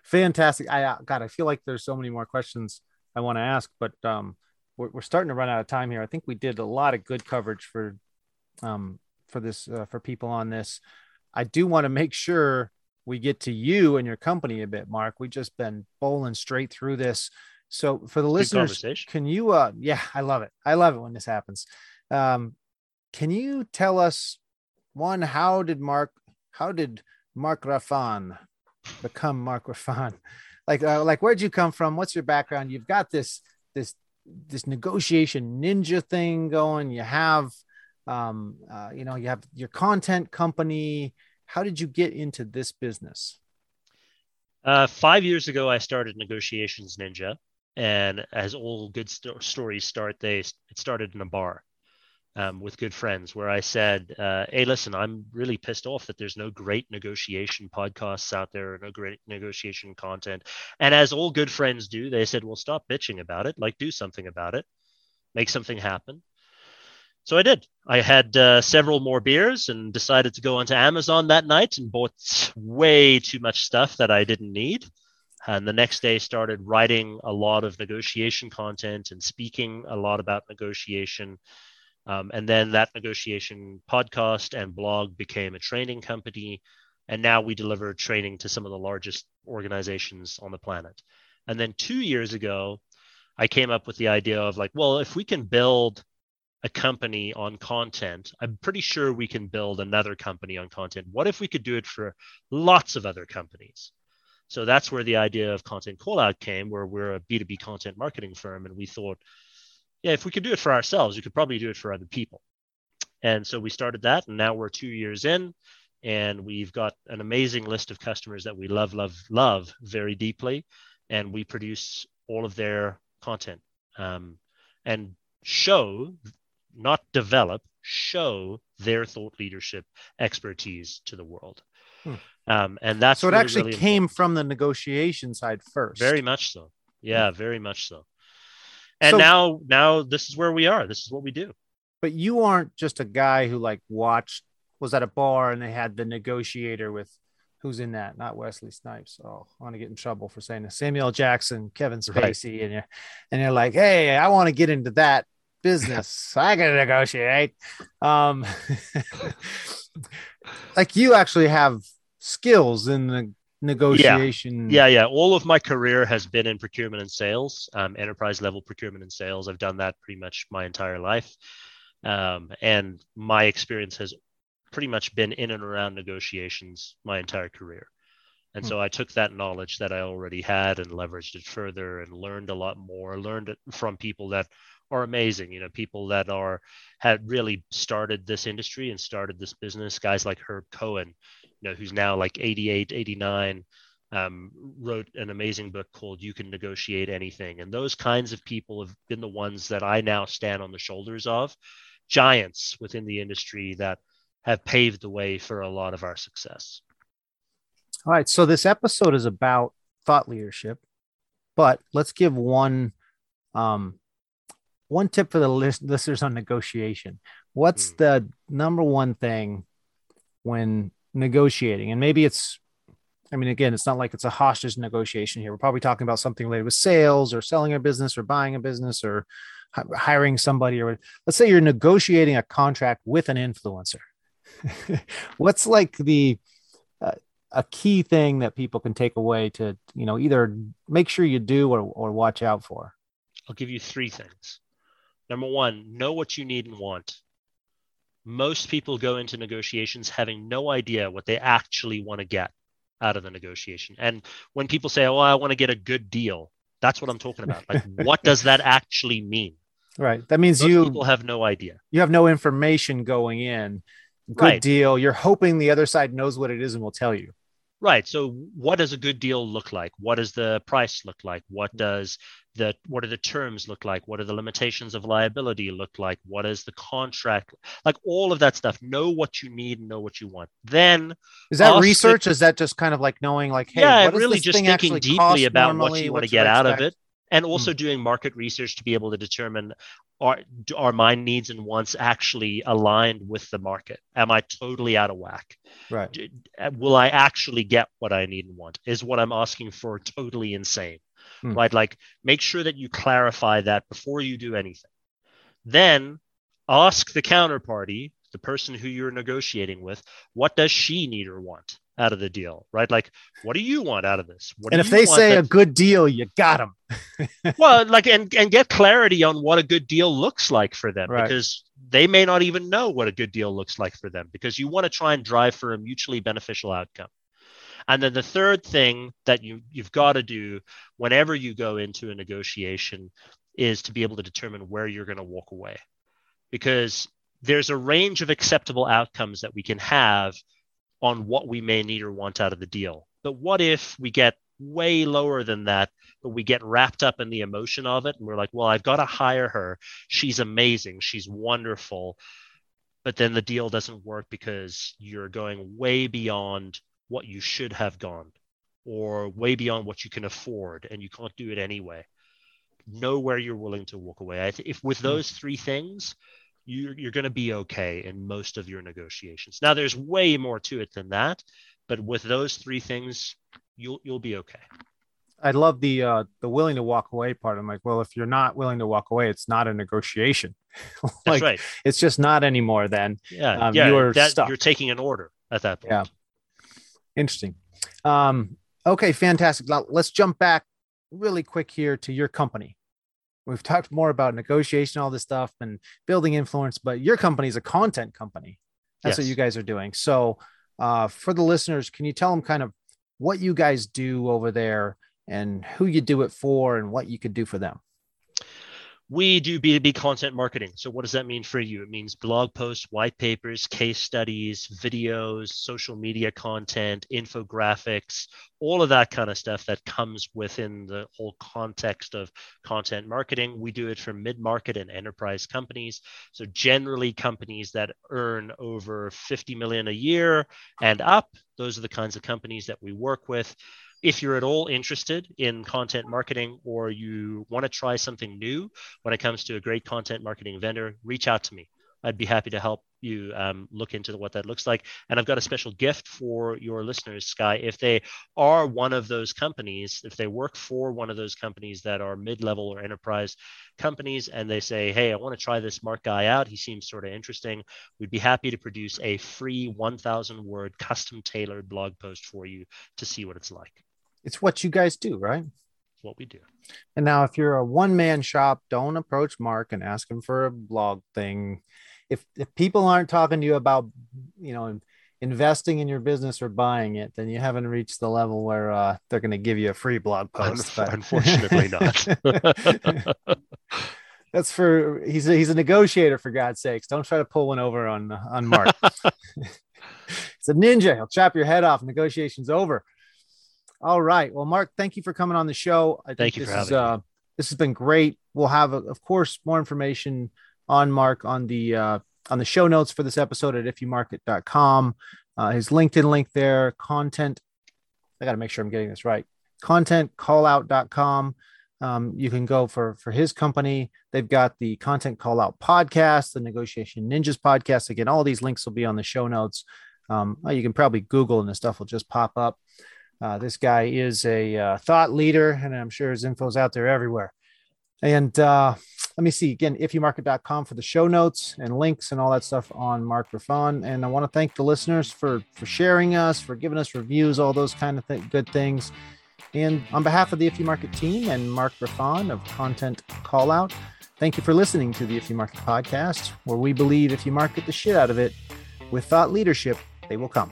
Fantastic. I uh, God, I feel like there's so many more questions I want to ask, but um, we're, we're starting to run out of time here. I think we did a lot of good coverage for um for this uh, for people on this. I do want to make sure we get to you and your company a bit, Mark. We just been bowling straight through this. So for the Good listeners, can you uh yeah, I love it. I love it when this happens. Um can you tell us one how did Mark how did Mark Raffan become Mark Raffan? Like uh, like where'd you come from? What's your background? You've got this this this negotiation ninja thing going. You have um uh, you know, you have your content company. How did you get into this business? Uh, five years ago, I started Negotiations Ninja, and as all good sto- stories start, they it started in a bar um, with good friends, where I said, uh, "Hey, listen, I'm really pissed off that there's no great negotiation podcasts out there, no great negotiation content." And as all good friends do, they said, "Well, stop bitching about it. Like, do something about it, make something happen." So I did. I had uh, several more beers and decided to go onto Amazon that night and bought way too much stuff that I didn't need. And the next day started writing a lot of negotiation content and speaking a lot about negotiation. Um, and then that negotiation podcast and blog became a training company. And now we deliver training to some of the largest organizations on the planet. And then two years ago, I came up with the idea of like, well, if we can build a company on content, I'm pretty sure we can build another company on content. What if we could do it for lots of other companies? So that's where the idea of Content Callout came, where we're a B2B content marketing firm. And we thought, yeah, if we could do it for ourselves, we could probably do it for other people. And so we started that. And now we're two years in, and we've got an amazing list of customers that we love, love, love very deeply. And we produce all of their content um, and show not develop, show their thought leadership expertise to the world. Hmm. Um, and that's so it really, actually really came important. from the negotiation side first. very much so. Yeah, very much so. And So- now, now this is where we are. This is what we do. but you aren't just a guy who like watched was at a bar and they had the negotiator with who's in that not wesley snipes oh i want to get in trouble for saying this samuel jackson kevin Right. spacey and you're and you're like hey i want to get into that business i gotta negotiate um like you actually have skills in the negotiation Yeah, yeah. All of my career has been in procurement and sales, um, enterprise level procurement and sales. I've done that pretty much my entire life. Um, and my experience has pretty much been in and around negotiations my entire career. And Hmm. so I took that knowledge that I already had and leveraged it further and learned a lot more, learned it from people that are amazing, you know, people that are had really started this industry and started this business, guys like Herb Cohen, you know, who's now like 88, 89, um, wrote an amazing book called You Can Negotiate Anything. And those kinds of people have been the ones that I now stand on the shoulders of, giants within the industry that have paved the way for a lot of our success. All right. So this episode is about thought leadership, but let's give one um one tip for the list- listeners on negotiation. what's Hmm. the number one thing when negotiating? And maybe it's, I mean, again, it's not like it's a hostage negotiation here. We're probably talking about something related with sales or selling a business or buying a business or hiring somebody or let's say you're negotiating a contract with an influencer. what's like the uh, a key thing that people can take away to you know either make sure you do or, or watch out for I'll give you three things. Number one, know what you need and want. Most people go into negotiations having no idea what they actually want to get out of the negotiation. And when people say, Oh, I want to get a good deal, that's what I'm talking about. Like, what does that actually mean? right that means Most you people have no idea. you have no information going in good Right. deal you're hoping the other side knows what it is and will tell you Right. So what does a good deal look like? What does the price look like? What mm-hmm. does the what do the terms look like? What are the limitations of liability look like? What is the contract like? All of that stuff. Know what you need and know what you want. Then is that research is that just kind of like knowing like hey yeah, what really just thing thinking deeply about what you want to get out of it, and also doing market research to be able to determine are are my needs and wants actually aligned with the market? Am I totally out of whack? right uh, Will I actually get what I need and want? Is what I'm asking for totally insane? Hmm. Right? Like, make sure that you clarify that before you do anything. Then ask the counterparty, the person who you're negotiating with, what does she need or want out of the deal? Right? Like, what do you want out of this? What and if they say that- a good deal you got them well like and and get clarity on what a good deal looks like for them Right. because they may not even know what a good deal looks like for them because you want to try and drive for a mutually beneficial outcome and then the third thing that you you've got to do whenever you go into a negotiation is to be able to determine where you're going to walk away because there's a range of acceptable outcomes that we can have on what we may need or want out of the deal. But what if we get way lower than that but we get wrapped up in the emotion of it and we're like well i've got to hire her. She's amazing. She's wonderful. But then the deal doesn't work because you're going way beyond what you should have gone or way beyond what you can afford and you can't do it anyway. Know where you're willing to walk away. If with hmm. those three things you're, you're going to be okay in most of your negotiations now there's way more to it than that but with those three things you'll you'll be okay I love the uh the willing to walk away part. I'm like, well, if you're not willing to walk away, it's not a negotiation. that's right it's just not anymore then. Yeah, Um, yeah, you are that, stuck. you're taking an order at that point. Yeah. Interesting. Um, okay, fantastic. Now let's jump back really quick here to your company. We've talked more about negotiation, all this stuff, and building influence, but your company is a content company. That's what you guys are doing. So, uh, for the listeners, can you tell them kind of what you guys do over there and who you do it for and what you could do for them? We do B2B content marketing. So, what does that mean for you? It means blog posts, white papers, case studies, videos, social media content, infographics, all of that kind of stuff that comes within the whole context of content marketing. We do it for mid market and enterprise companies. So, generally, companies that earn over 50 million a year and up, those are the kinds of companies that we work with. If you're at all interested in content marketing or you want to try something new when it comes to a great content marketing vendor, reach out to me. I'd be happy to help you um, look into what that looks like. And I've got a special gift for your listeners, Sky. If they are one of those companies, if they work for one of those companies that are mid level or enterprise companies, and they say, Hey, I want to try this Mark guy out, he seems sort of interesting, we'd be happy to produce a free 1,000 word custom tailored blog post for you to see what it's like. It's what you guys do, right? It's what we do. And now, if you're a one man shop, don't approach Mark and ask him for a blog thing. If if people aren't talking to you about, you know, investing in your business or buying it, then you haven't reached the level where uh, they're going to give you a free blog post. but- Unfortunately, not. That's for he's a, he's a negotiator for God's sakes. Don't try to pull one over on on Mark. it's a ninja. He'll chop your head off. Negotiations over. All right. Well, Mark, thank you for coming on the show. I think Thank you this for is, having me. uh, This has been great. We'll have, uh, of course, more information on Mark on the uh, on the show notes for this episode at ifyoumarket.com. Uh, his LinkedIn link there, content. I got to make sure I'm getting this right. Contentcallout.com. um, you can go for for his company. They've got the Content Call Out podcast, the Negotiation Ninjas podcast. Again, all these links will be on the show notes. Um, you can probably Google and the stuff will just pop up. Uh, this guy is a uh, thought leader, and I'm sure his info's out there everywhere. And uh, let me see again, ifyoumarket.com for the show notes and links and all that stuff on Mark Raffan. And I want to thank the listeners for for sharing us, for giving us reviews, all those kind of th- good things. And on behalf of the If You Market team and Mark Raffan of Content Callout, thank you for listening to the If You Market podcast, where we believe if you market the shit out of it with thought leadership, they will come.